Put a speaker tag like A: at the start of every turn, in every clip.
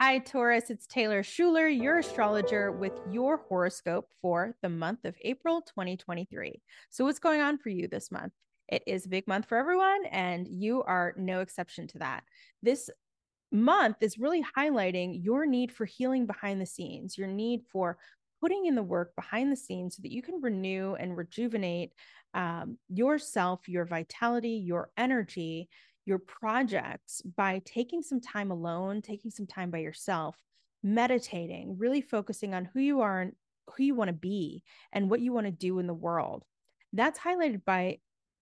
A: Hi, Taurus. It's Taylor Shuler, your astrologer, with your horoscope for the month of April 2023. So, what's going on for you this month? It is a big month for everyone, and you are no exception to that. This month is really highlighting your need for healing behind the scenes, your need for putting in the work behind the scenes so that you can renew and rejuvenate um, yourself, your vitality, your energy your projects by taking some time alone, taking some time by yourself, meditating, really focusing on who you are and who you want to be and what you want to do in the world. That's highlighted by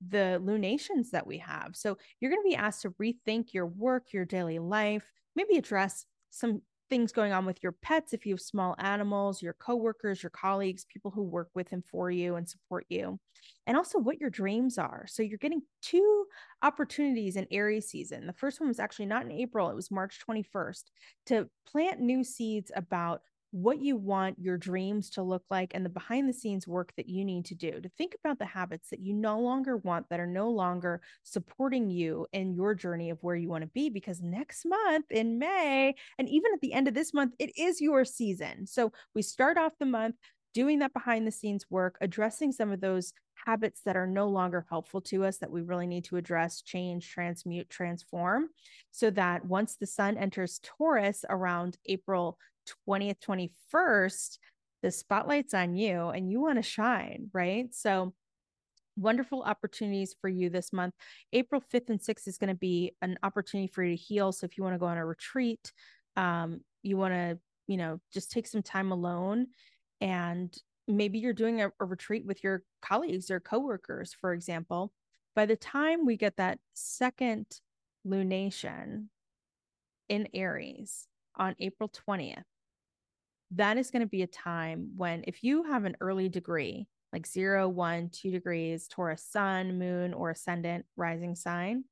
A: the lunations that we have. So you're going to be asked to rethink your work, your daily life, maybe address some things going on with your pets if you have small animals, your coworkers, your colleagues, people who work with and for you and support you, and also what your dreams are. So you're getting two opportunities in Aries season. The first one was actually not in April, it was March 21st to plant new seeds about what you want your dreams to look like and the behind the scenes work that you need to do to think about the habits that you no longer want that are no longer supporting you in your journey of where you want to be because next month in May and even at the end of this month it is your season. So we start off the month doing that behind the scenes work, addressing some of those habits that are no longer helpful to us that we really need to address, change, transmute, transform, so that once the sun enters Taurus around April 20th, 21st, the spotlight's on you and you want to shine, right? So, wonderful opportunities for you this month. April 5th and 6th is going to be an opportunity for you to heal. So, if you want to go on a retreat, um, you want to, you know, just take some time alone and maybe you're doing a, a retreat with your colleagues or coworkers, for example. By the time we get that second lunation in Aries on April 20th, that is going to be a time when if you have an early degree like zero, one, two degrees, Taurus sun, moon, or ascendant rising sign,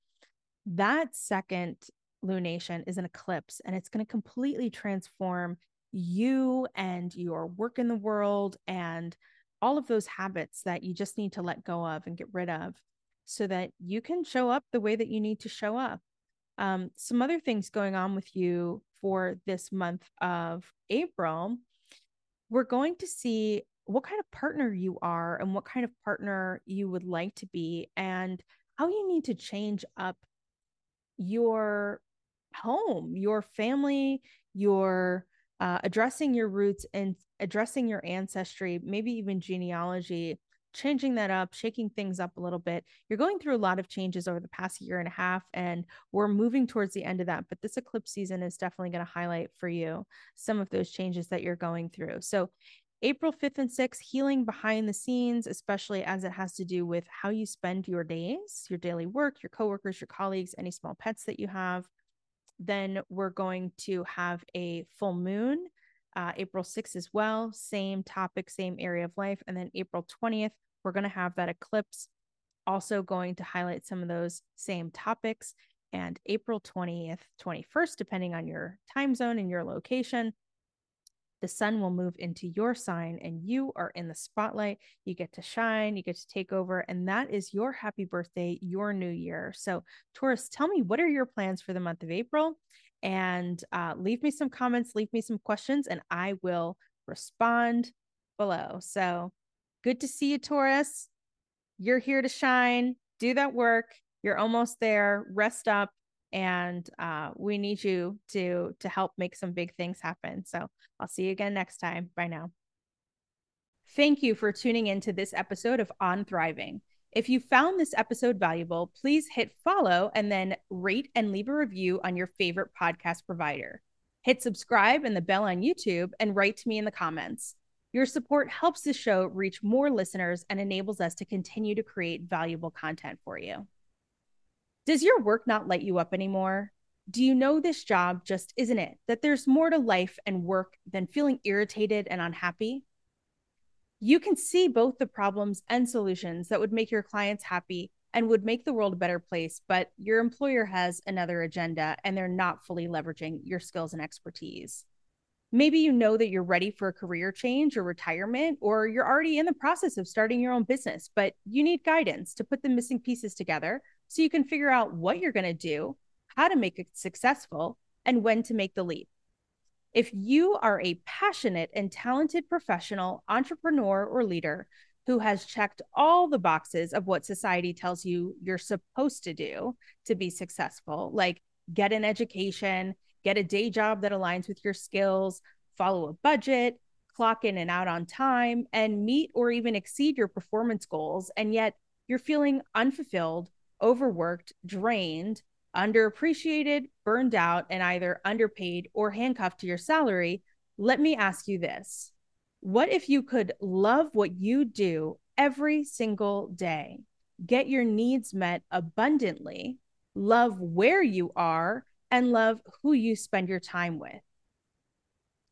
A: that second lunation is an eclipse and it's going to completely transform you and your work in the world and all of those habits that you just need to let go of and get rid of so that you can show up the way that you need to show up. Um, some other things going on with you for this month of April, we're going to see what kind of partner you are and what kind of partner you would like to be and how you need to change up your home, your family, your uh, addressing your roots and addressing your ancestry, maybe even genealogy, changing that up, shaking things up a little bit. You're going through a lot of changes over the past year and a half, and we're moving towards the end of that. But this eclipse season is definitely going to highlight for you some of those changes that you're going through. So, April 5th and 6th, healing behind the scenes, especially as it has to do with how you spend your days, your daily work, your coworkers, your colleagues, any small pets that you have. Then we're going to have a full moon uh, April 6th as well, same topic, same area of life. And then April 20th, we're going to have that eclipse also going to highlight some of those same topics. And April 20th, 21st, depending on your time zone and your location, the sun will move into your sign and you are in the spotlight. You get to shine, you get to take over, and that is your happy birthday, your new year. So, Taurus, tell me what are your plans for the month of April? And uh, leave me some comments, leave me some questions, and I will respond below. So good to see you, Taurus. You're here to shine. Do that work. You're almost there. Rest up, and uh, we need you to to help make some big things happen. So I'll see you again next time. Bye now. Thank you for tuning in to this episode of On Thriving. If you found this episode valuable, please hit follow and then rate and leave a review on your favorite podcast provider. Hit subscribe and the bell on YouTube and write to me in the comments. Your support helps the show reach more listeners and enables us to continue to create valuable content for you. Does your work not light you up anymore? Do you know this job just isn't it? That there's more to life and work than feeling irritated and unhappy? You can see both the problems and solutions that would make your clients happy and would make the world a better place, but your employer has another agenda and they're not fully leveraging your skills and expertise. Maybe you know that you're ready for a career change or retirement, or you're already in the process of starting your own business, but you need guidance to put the missing pieces together so you can figure out what you're going to do, how to make it successful, and when to make the leap. If you are a passionate and talented professional, entrepreneur, or leader who has checked all the boxes of what society tells you you're supposed to do to be successful, like get an education, get a day job that aligns with your skills, follow a budget, clock in and out on time, and meet or even exceed your performance goals, and yet you're feeling unfulfilled, overworked, drained, underappreciated, burned out, and either underpaid or handcuffed to your salary, let me ask you this. What if you could love what you do every single day, get your needs met abundantly, love where you are, and love who you spend your time with?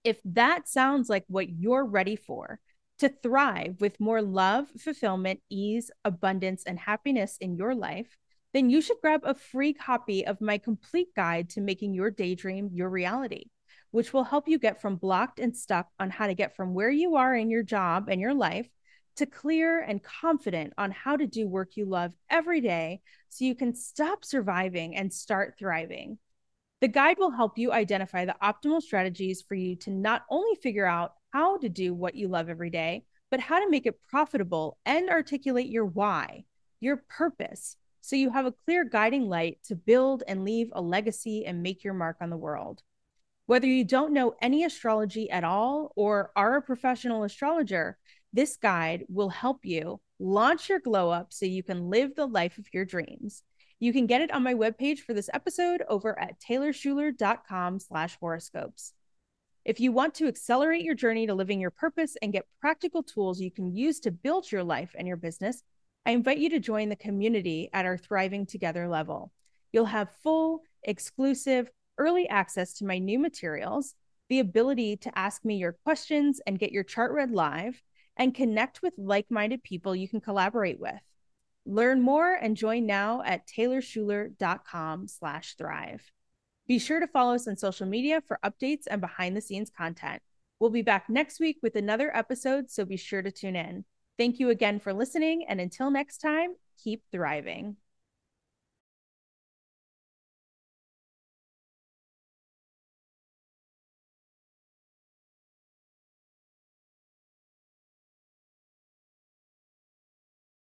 A: If that sounds like what you're ready for, to thrive with more love, fulfillment, ease, abundance, and happiness in your life, then you should grab a free copy of my complete guide to making your daydream your reality, which will help you get from blocked and stuck on how to get from where you are in your job and your life to clear and confident on how to do work you love every day so you can stop surviving and start thriving. The guide will help you identify the optimal strategies for you to not only figure out how to do what you love every day, but how to make it profitable and articulate your why, your purpose, so you have a clear guiding light to build and leave a legacy and make your mark on the world. Whether you don't know any astrology at all or are a professional astrologer, this guide will help you launch your glow up so you can live the life of your dreams. You can get it on my webpage for this episode over at taylorshuler.com slash horoscopes. If you want to accelerate your journey to living your purpose and get practical tools you can use to build your life and your business, I invite you to join the community at our Thriving Together level. You'll have full, exclusive, early access to my new materials, the ability to ask me your questions and get your chart read live, and connect with like minded people you can collaborate with. Learn more and join now at taylorshuler.com slash thrive. Be sure to follow us on social media for updates and behind the scenes content. We'll be back next week with another episode, so be sure to tune in. Thank you again for listening. And until next time, keep thriving.